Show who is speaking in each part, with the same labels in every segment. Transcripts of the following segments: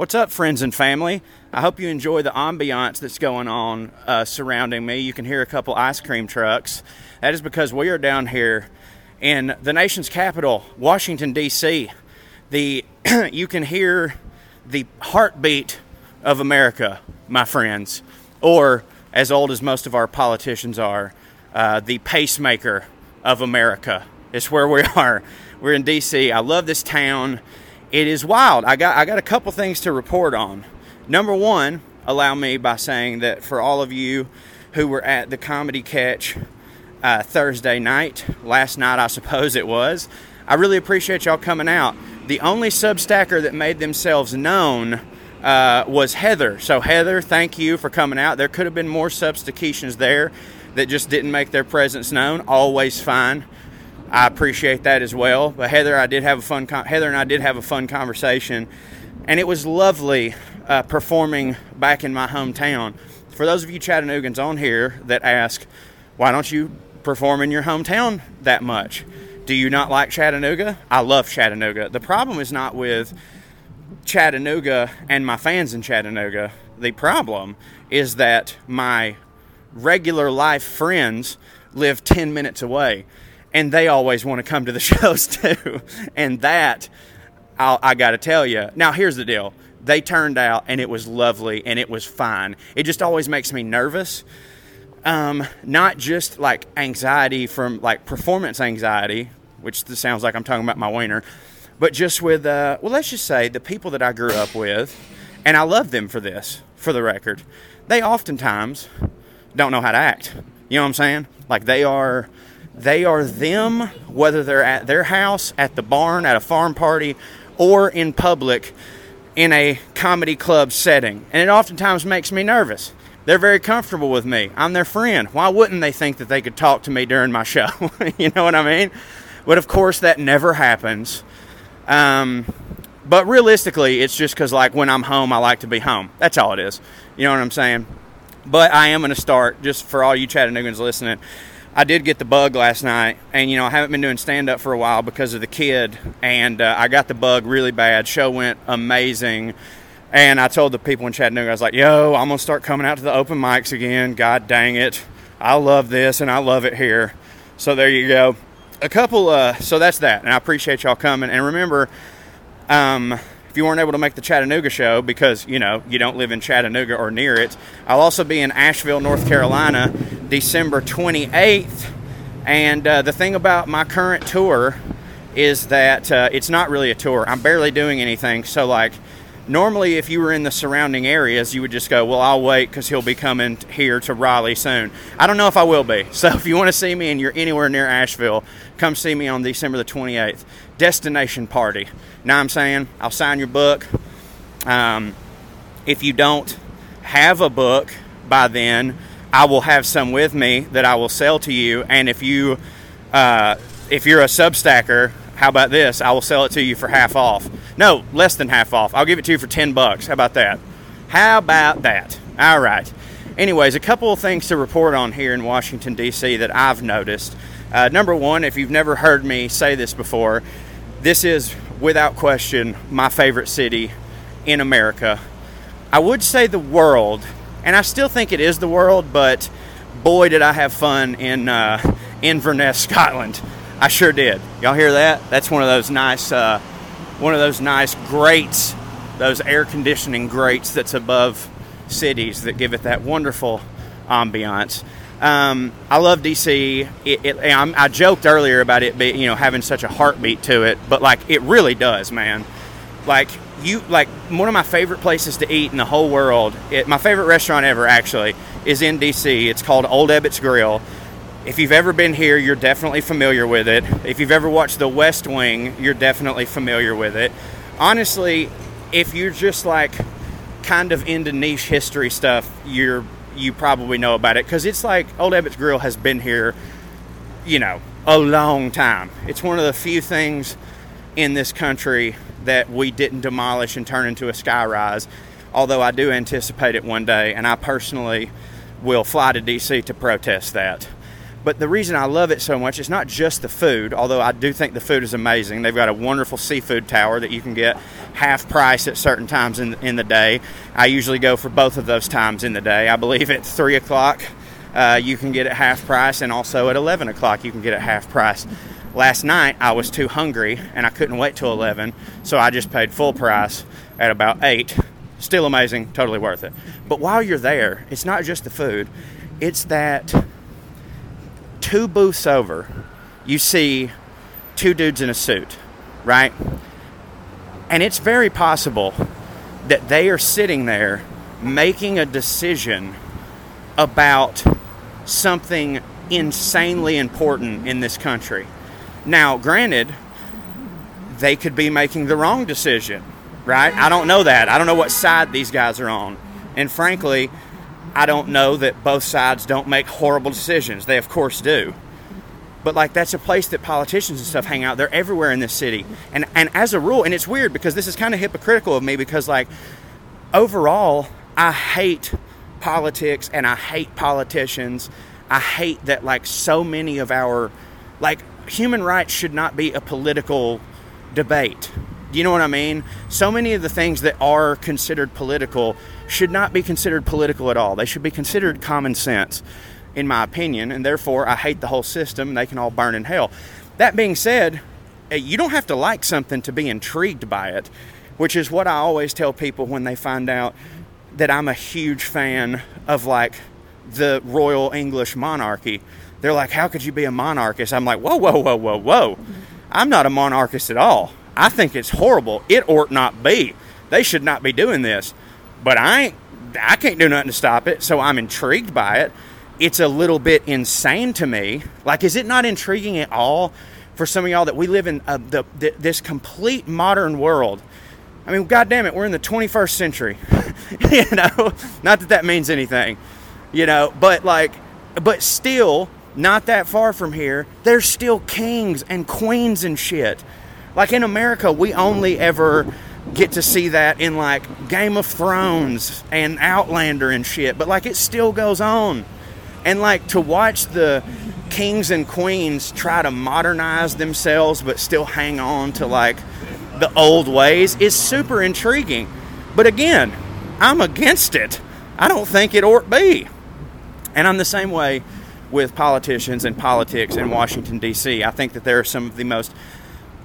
Speaker 1: What's up, friends and family? I hope you enjoy the ambiance that's going on uh, surrounding me. You can hear a couple ice cream trucks. That is because we are down here in the nation's capital, Washington, D.C. The you can hear the heartbeat of America, my friends, or as old as most of our politicians are, uh, the pacemaker of America. It's where we are. We're in D.C. I love this town it is wild. I got I got a couple things to report on. Number one, allow me by saying that for all of you who were at the comedy catch uh, Thursday night, last night I suppose it was, I really appreciate y'all coming out. The only substacker that made themselves known uh, was Heather. So Heather, thank you for coming out. There could have been more substackers there that just didn't make their presence known. Always fine. I appreciate that as well. But Heather, I did have a fun. Con- Heather and I did have a fun conversation, and it was lovely uh, performing back in my hometown. For those of you Chattanoogan's on here that ask, why don't you perform in your hometown that much? Do you not like Chattanooga? I love Chattanooga. The problem is not with Chattanooga and my fans in Chattanooga. The problem is that my regular life friends live 10 minutes away and they always want to come to the shows too. and that, I'll, I got to tell you. Now, here's the deal they turned out and it was lovely and it was fine. It just always makes me nervous. Um, not just like anxiety from like performance anxiety, which sounds like I'm talking about my wiener, but just with, uh, well, let's just say the people that I grew up with, and I love them for this, for the record, they oftentimes don't know how to act. You know what I'm saying? Like they are they are them, whether they're at their house, at the barn, at a farm party, or in public in a comedy club setting. And it oftentimes makes me nervous. They're very comfortable with me. I'm their friend. Why wouldn't they think that they could talk to me during my show? you know what I mean? But of course, that never happens. Um, but realistically, it's just because, like, when I'm home, I like to be home. That's all it is. You know what I'm saying? But I am going to start, just for all you Chattanoogans listening, I did get the bug last night, and you know I haven't been doing stand up for a while because of the kid, and uh, I got the bug really bad. Show went amazing, and I told the people in Chattanooga, I was like, "Yo, I'm gonna start coming out to the open mics again. God dang it, I love this and I love it here." So there you go. A couple, uh, so that's that, and I appreciate y'all coming. And remember, um, if you weren't able to make the Chattanooga show because you know you don't live in Chattanooga or near it, I'll also be in Asheville, North Carolina, December 28th. And uh, the thing about my current tour is that uh, it's not really a tour. I'm barely doing anything. So like normally if you were in the surrounding areas you would just go well i'll wait because he'll be coming here to raleigh soon i don't know if i will be so if you want to see me and you're anywhere near asheville come see me on december the 28th destination party now i'm saying i'll sign your book um, if you don't have a book by then i will have some with me that i will sell to you and if you uh, if you're a substacker how about this? I will sell it to you for half off. No, less than half off. I'll give it to you for 10 bucks. How about that? How about that? All right. Anyways, a couple of things to report on here in Washington, D.C. that I've noticed. Uh, number one, if you've never heard me say this before, this is without question my favorite city in America. I would say the world, and I still think it is the world, but boy, did I have fun in uh, Inverness, Scotland. I sure did. Y'all hear that? That's one of those nice, uh, one of those nice grates, those air conditioning grates that's above cities that give it that wonderful ambiance. Um, I love DC. It, it, I joked earlier about it, be, you know, having such a heartbeat to it, but like it really does, man. Like you, like one of my favorite places to eat in the whole world. It, my favorite restaurant ever, actually, is in DC. It's called Old Ebbitt's Grill if you've ever been here, you're definitely familiar with it. If you've ever watched The West Wing, you're definitely familiar with it. Honestly, if you're just like kind of into niche history stuff, you're you probably know about it because it's like Old Ebbitt's Grill has been here, you know, a long time. It's one of the few things in this country that we didn't demolish and turn into a skyrise. Although I do anticipate it one day, and I personally will fly to DC to protest that. But the reason I love it so much is not just the food, although I do think the food is amazing. They've got a wonderful seafood tower that you can get half price at certain times in, in the day. I usually go for both of those times in the day. I believe at 3 o'clock uh, you can get it half price, and also at 11 o'clock you can get it half price. Last night I was too hungry and I couldn't wait till 11, so I just paid full price at about 8. Still amazing, totally worth it. But while you're there, it's not just the food, it's that two booths over, you see two dudes in a suit, right? And it's very possible that they are sitting there making a decision about something insanely important in this country. Now, granted, they could be making the wrong decision, right? I don't know that. I don't know what side these guys are on. And frankly, I don't know that both sides don't make horrible decisions. They, of course, do. But like that's a place that politicians and stuff hang out. They're everywhere in this city, and and as a rule, and it's weird because this is kind of hypocritical of me because like overall, I hate politics and I hate politicians. I hate that like so many of our like human rights should not be a political debate. Do you know what I mean? So many of the things that are considered political should not be considered political at all. They should be considered common sense, in my opinion, and therefore I hate the whole system. They can all burn in hell. That being said, eh, you don't have to like something to be intrigued by it, which is what I always tell people when they find out that I'm a huge fan of like the royal English monarchy. They're like, How could you be a monarchist? I'm like, Whoa, whoa, whoa, whoa, whoa. I'm not a monarchist at all. I think it's horrible. It ought not be. They should not be doing this. But I ain't, I can't do nothing to stop it, so I'm intrigued by it. It's a little bit insane to me. Like, is it not intriguing at all for some of y'all that we live in a, the, the, this complete modern world? I mean, God damn it, we're in the 21st century. you know, not that that means anything, you know, but like, but still, not that far from here, there's still kings and queens and shit. Like in America, we only ever get to see that in like Game of Thrones and Outlander and shit, but like it still goes on. And like to watch the kings and queens try to modernize themselves but still hang on to like the old ways is super intriguing. But again, I'm against it. I don't think it ought be. And I'm the same way with politicians and politics in Washington, D.C. I think that there are some of the most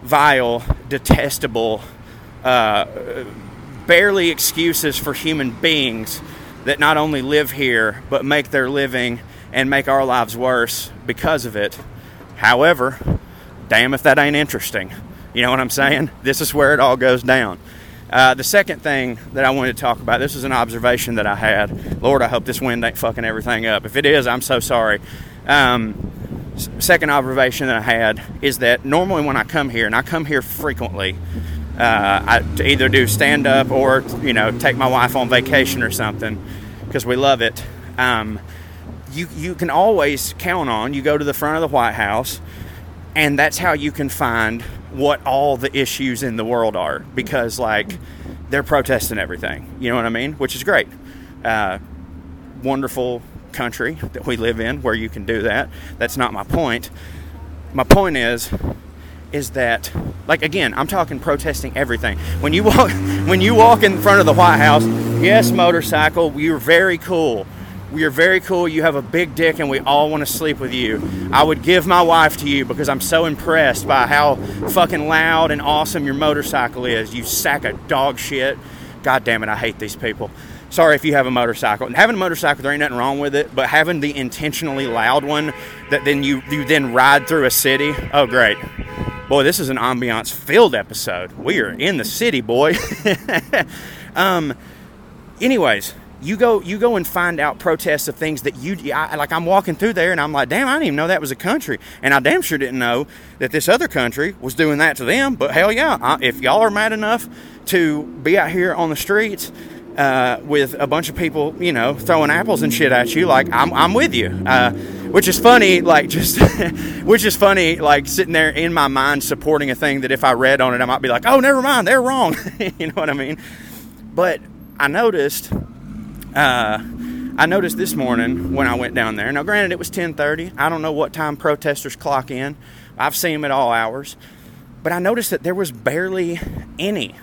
Speaker 1: vile, detestable, uh, barely excuses for human beings that not only live here, but make their living and make our lives worse because of it. However, damn if that ain't interesting. You know what I'm saying? This is where it all goes down. Uh, the second thing that I wanted to talk about, this is an observation that I had. Lord, I hope this wind ain't fucking everything up. If it is, I'm so sorry. Um, second observation that I had is that normally when I come here, and I come here frequently, uh, I, to either do stand up or you know take my wife on vacation or something because we love it. Um, you you can always count on you go to the front of the White House, and that's how you can find what all the issues in the world are because like they're protesting everything. You know what I mean? Which is great. Uh, wonderful country that we live in where you can do that. That's not my point. My point is is that like again, I'm talking protesting everything. When you walk when you walk in front of the White House, yes, motorcycle, you're very cool. You're very cool. You have a big dick, and we all want to sleep with you. I would give my wife to you because I'm so impressed by how fucking loud and awesome your motorcycle is. You sack of dog shit. God damn it, I hate these people sorry if you have a motorcycle. And having a motorcycle, there ain't nothing wrong with it. But having the intentionally loud one that then you you then ride through a city, oh great. Boy, this is an ambiance filled episode. We are in the city, boy. um, anyways, you go you go and find out protests of things that you I, like. I'm walking through there and I'm like, damn, I didn't even know that was a country, and I damn sure didn't know that this other country was doing that to them. But hell yeah, I, if y'all are mad enough to be out here on the streets uh, with a bunch of people, you know, throwing apples and shit at you, like I'm, I'm with you. Uh, which is funny, like just, which is funny, like sitting there in my mind supporting a thing that if I read on it, I might be like, oh, never mind, they're wrong. you know what I mean? But I noticed, uh, I noticed this morning when I went down there. Now, granted, it was 10:30. I don't know what time protesters clock in. I've seen them at all hours, but I noticed that there was barely any.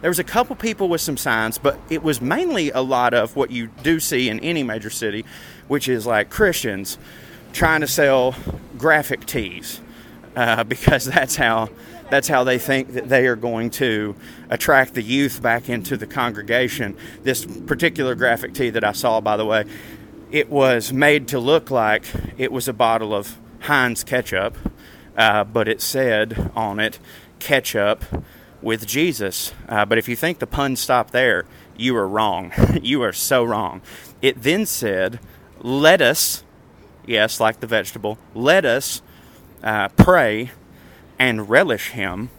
Speaker 1: There was a couple people with some signs, but it was mainly a lot of what you do see in any major city, which is like Christians trying to sell graphic tees uh, because that's how that's how they think that they are going to attract the youth back into the congregation. This particular graphic tee that I saw, by the way, it was made to look like it was a bottle of Heinz ketchup, uh, but it said on it ketchup with Jesus. Uh, but if you think the pun stopped there, you are wrong. you are so wrong. It then said, Let us, yes, like the vegetable, let us uh, pray and relish him.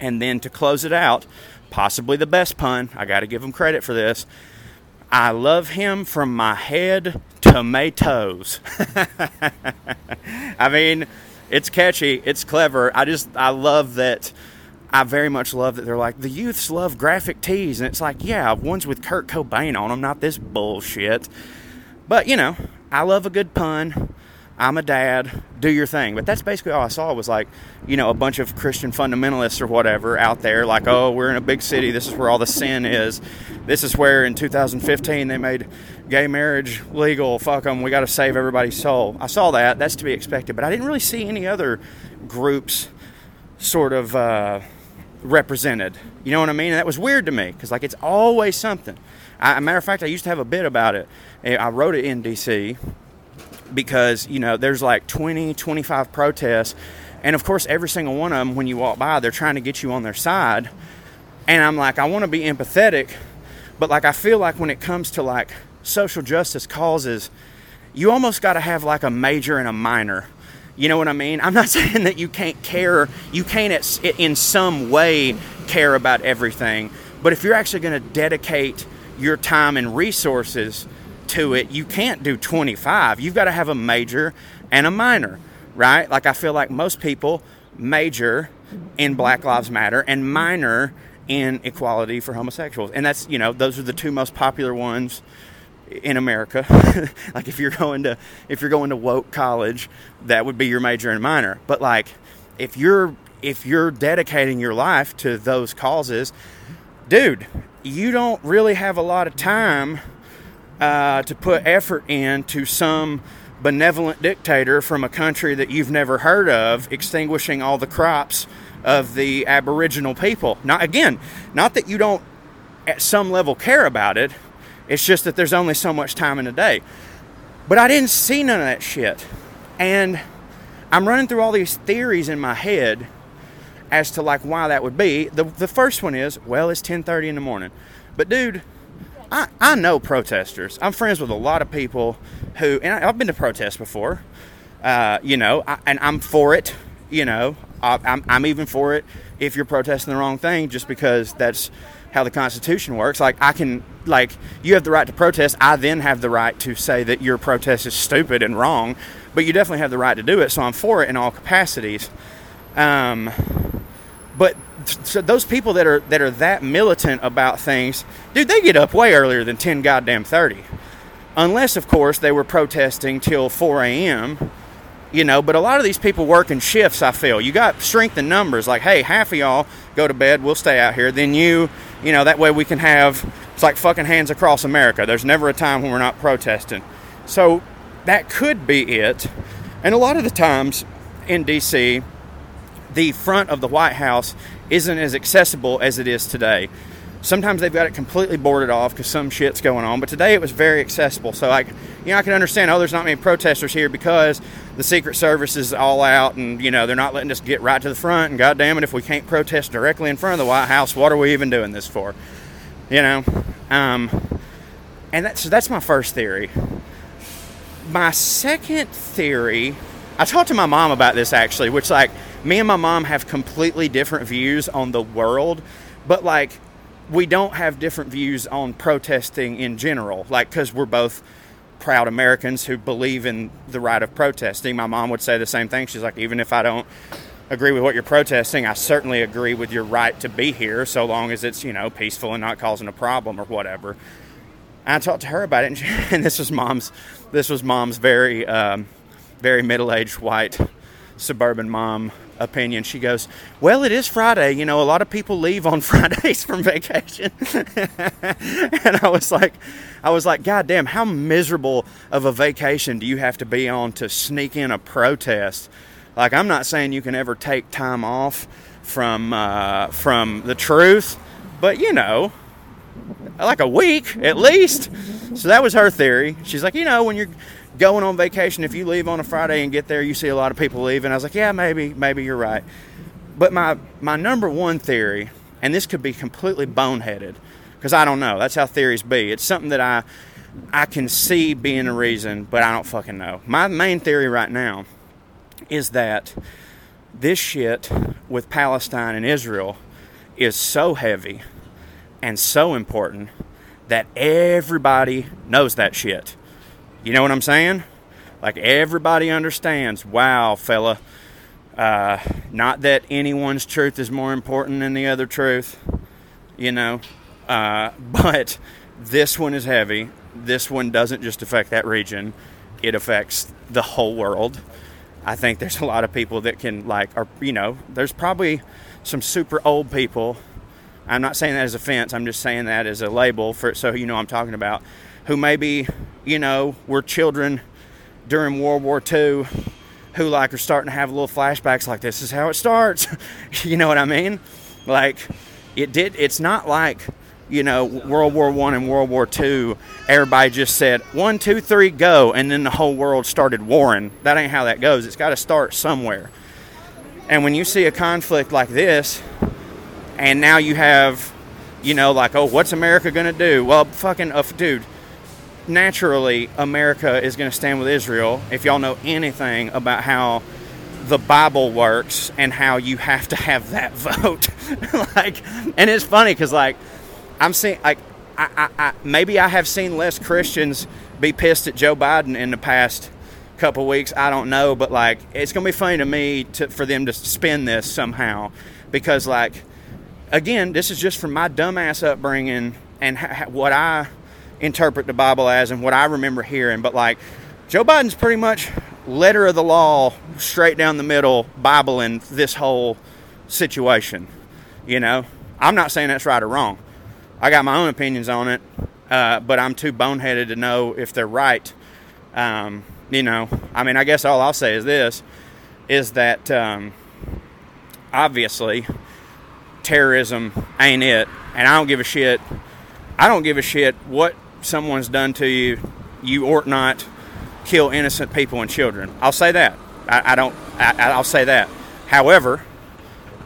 Speaker 1: And then to close it out, possibly the best pun, I got to give him credit for this. I love him from my head to my toes. I mean, it's catchy, it's clever. I just, I love that. I very much love that they're like, the youths love graphic tees. And it's like, yeah, ones with Kurt Cobain on them, not this bullshit. But, you know, I love a good pun. I'm a dad, do your thing. But that's basically all I saw was like, you know, a bunch of Christian fundamentalists or whatever out there, like, oh, we're in a big city. This is where all the sin is. This is where in 2015 they made gay marriage legal. Fuck them. We got to save everybody's soul. I saw that. That's to be expected. But I didn't really see any other groups sort of uh, represented. You know what I mean? And that was weird to me because, like, it's always something. I, a matter of fact, I used to have a bit about it. I wrote it in DC because you know there's like 20 25 protests and of course every single one of them when you walk by they're trying to get you on their side and i'm like i want to be empathetic but like i feel like when it comes to like social justice causes you almost got to have like a major and a minor. You know what i mean? I'm not saying that you can't care you can't in some way care about everything but if you're actually going to dedicate your time and resources to it, you can't do 25. You've got to have a major and a minor, right? Like I feel like most people major in Black Lives Matter and minor in equality for homosexuals. And that's, you know, those are the two most popular ones in America. like if you're going to if you're going to woke college, that would be your major and minor. But like if you're if you're dedicating your life to those causes, dude, you don't really have a lot of time uh, to put effort into some benevolent dictator from a country that you've never heard of extinguishing all the crops of the Aboriginal people. Not again, not that you don't at some level care about it. It's just that there's only so much time in a day. But I didn't see none of that shit. And I'm running through all these theories in my head as to like why that would be. The the first one is, well, it's 10:30 in the morning. But dude, I, I know protesters. I'm friends with a lot of people who, and I, have been to protests before, uh, you know, I, and I'm for it, you know, I, I'm, I'm even for it if you're protesting the wrong thing just because that's how the Constitution works. Like, I can, like, you have the right to protest. I then have the right to say that your protest is stupid and wrong, but you definitely have the right to do it. So I'm for it in all capacities. Um, but so those people that are that are that militant about things, dude, they get up way earlier than ten goddamn thirty, unless of course they were protesting till four a.m. You know, but a lot of these people work in shifts. I feel you got strength in numbers. Like, hey, half of y'all go to bed, we'll stay out here. Then you, you know, that way we can have. It's like fucking hands across America. There's never a time when we're not protesting. So that could be it. And a lot of the times in D.C., the front of the White House isn't as accessible as it is today. Sometimes they've got it completely boarded off because some shit's going on, but today it was very accessible. So, like, you know, I can understand, oh, there's not many protesters here because the Secret Service is all out and, you know, they're not letting us get right to the front. And, God damn it, if we can't protest directly in front of the White House, what are we even doing this for? You know? Um, and that's, so that's my first theory. My second theory, I talked to my mom about this actually, which, like, me and my mom have completely different views on the world, but like we don't have different views on protesting in general. Like, because we're both proud Americans who believe in the right of protesting. My mom would say the same thing. She's like, even if I don't agree with what you're protesting, I certainly agree with your right to be here, so long as it's you know peaceful and not causing a problem or whatever. I talked to her about it, and, she, and this was mom's. This was mom's very, um, very middle-aged white suburban mom opinion. She goes, "Well, it is Friday. You know, a lot of people leave on Fridays from vacation." and I was like, I was like, God damn, how miserable of a vacation do you have to be on to sneak in a protest? Like, I'm not saying you can ever take time off from uh, from the truth, but you know, like a week at least. So that was her theory. She's like, you know, when you're going on vacation, if you leave on a Friday and get there, you see a lot of people leaving. I was like, yeah, maybe, maybe you're right. But my my number one theory, and this could be completely boneheaded, because I don't know. That's how theories be. It's something that I I can see being a reason, but I don't fucking know. My main theory right now is that this shit with Palestine and Israel is so heavy and so important that everybody knows that shit. You know what I'm saying? Like everybody understands, wow, fella. Uh, not that anyone's truth is more important than the other truth, you know, uh, but this one is heavy. This one doesn't just affect that region, it affects the whole world. I think there's a lot of people that can, like, are, you know, there's probably some super old people. I'm not saying that as offense, I'm just saying that as a label for so you know I'm talking about who maybe, you know, were children during World War II who like are starting to have little flashbacks like this is how it starts. you know what I mean? Like it did it's not like you know World War One and World War Two, everybody just said one, two, three, go, and then the whole world started warring. That ain't how that goes. It's got to start somewhere. And when you see a conflict like this, and now you have, you know, like, oh, what's America gonna do? Well, fucking, uh, dude, naturally America is going to stand with Israel. If y'all know anything about how the Bible works and how you have to have that vote, like, and it's funny because like I'm seeing like I, I, I, maybe I have seen less Christians be pissed at Joe Biden in the past couple weeks. I don't know, but like it's going to be funny to me to, for them to spin this somehow because like again, this is just from my dumbass upbringing and ha- what I interpret the Bible as and what I remember hearing. But like Joe Biden's pretty much letter of the law, straight down the middle, Bible in this whole situation. You know, I'm not saying that's right or wrong. I got my own opinions on it, uh, but I'm too boneheaded to know if they're right. Um, you know, I mean, I guess all I'll say is this: is that um, obviously terrorism ain't it, and I don't give a shit. I don't give a shit what someone's done to you, you ought not kill innocent people and children. I'll say that. I, I don't. I, I'll say that. However,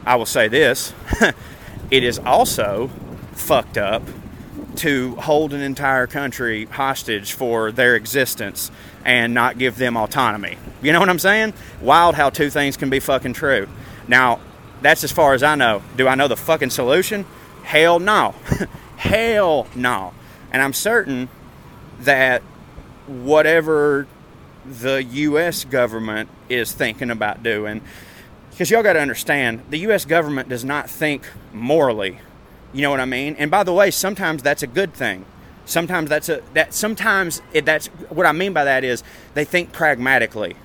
Speaker 1: I will say this: it is also fucked up to hold an entire country hostage for their existence and not give them autonomy. You know what I'm saying? Wild how two things can be fucking true. Now, that's as far as I know. Do I know the fucking solution? Hell no. Hell no. And I'm certain that whatever the U.S. government is thinking about doing, because y'all got to understand, the U.S. government does not think morally. You know what I mean? And by the way, sometimes that's a good thing. Sometimes that's a that sometimes it, that's what I mean by that is they think pragmatically,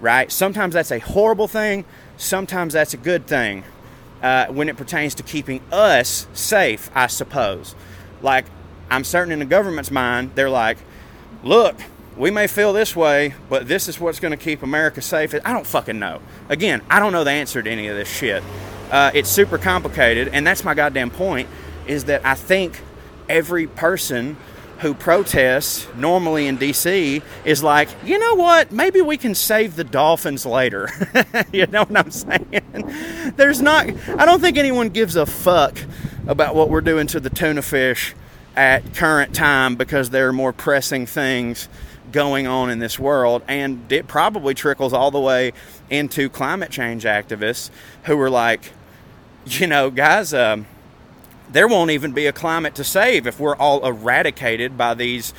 Speaker 1: right? Sometimes that's a horrible thing. Sometimes that's a good thing uh, when it pertains to keeping us safe, I suppose. Like I'm certain in the government's mind, they're like, look, we may feel this way, but this is what's going to keep America safe. I don't fucking know. Again, I don't know the answer to any of this shit. Uh, it's super complicated, and that's my goddamn point. Is that I think every person who protests normally in DC is like, you know what? Maybe we can save the dolphins later. you know what I'm saying? There's not. I don't think anyone gives a fuck about what we're doing to the tuna fish at current time because there are more pressing things going on in this world and it probably trickles all the way into climate change activists who are like you know guys um, there won't even be a climate to save if we're all eradicated by these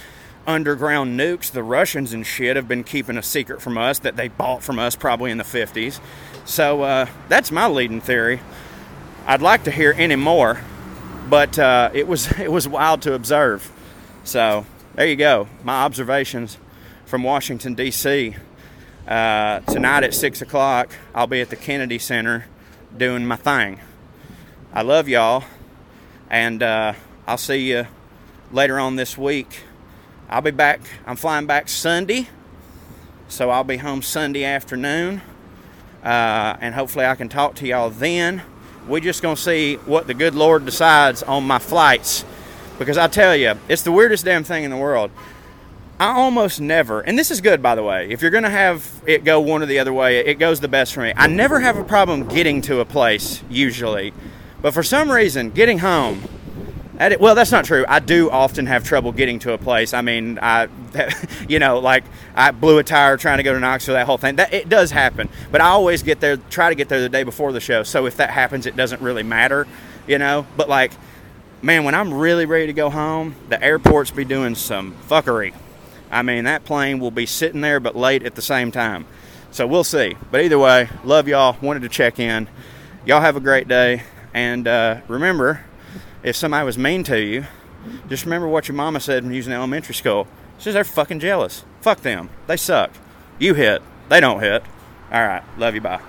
Speaker 1: underground nukes. The russians and shit have been keeping a secret from us that they bought from us probably in the 50s so uh, that's my leading theory. I'd like to hear any more but uh, it was it was wild to observe. So there you go. My observations from Washington, D.C. Uh, tonight at 6 o'clock, I'll be at the Kennedy Center doing my thing. I love y'all, and uh, I'll see you later on this week. I'll be back, I'm flying back Sunday, so I'll be home Sunday afternoon, uh, and hopefully I can talk to y'all then. We're just going to see what the good Lord decides on my flights because I tell you, it's the weirdest damn thing in the world. I almost never, and this is good by the way, if you're going to have it go one or the other way, it goes the best for me. I never have a problem getting to a place, usually. But for some reason, getting home, well, that's not true. I do often have trouble getting to a place. I mean, I, you know, like I blew a tire trying to go to Knoxville, that whole thing. That it does happen, but I always get there, try to get there the day before the show. So if that happens, it doesn't really matter, you know. But like, man, when I'm really ready to go home, the airports be doing some fuckery. I mean, that plane will be sitting there but late at the same time. So we'll see. But either way, love y'all. Wanted to check in. Y'all have a great day. And uh, remember, if somebody was mean to you, just remember what your mama said when you was in elementary school. She says they're fucking jealous. Fuck them. They suck. You hit. They don't hit. All right. Love you. Bye.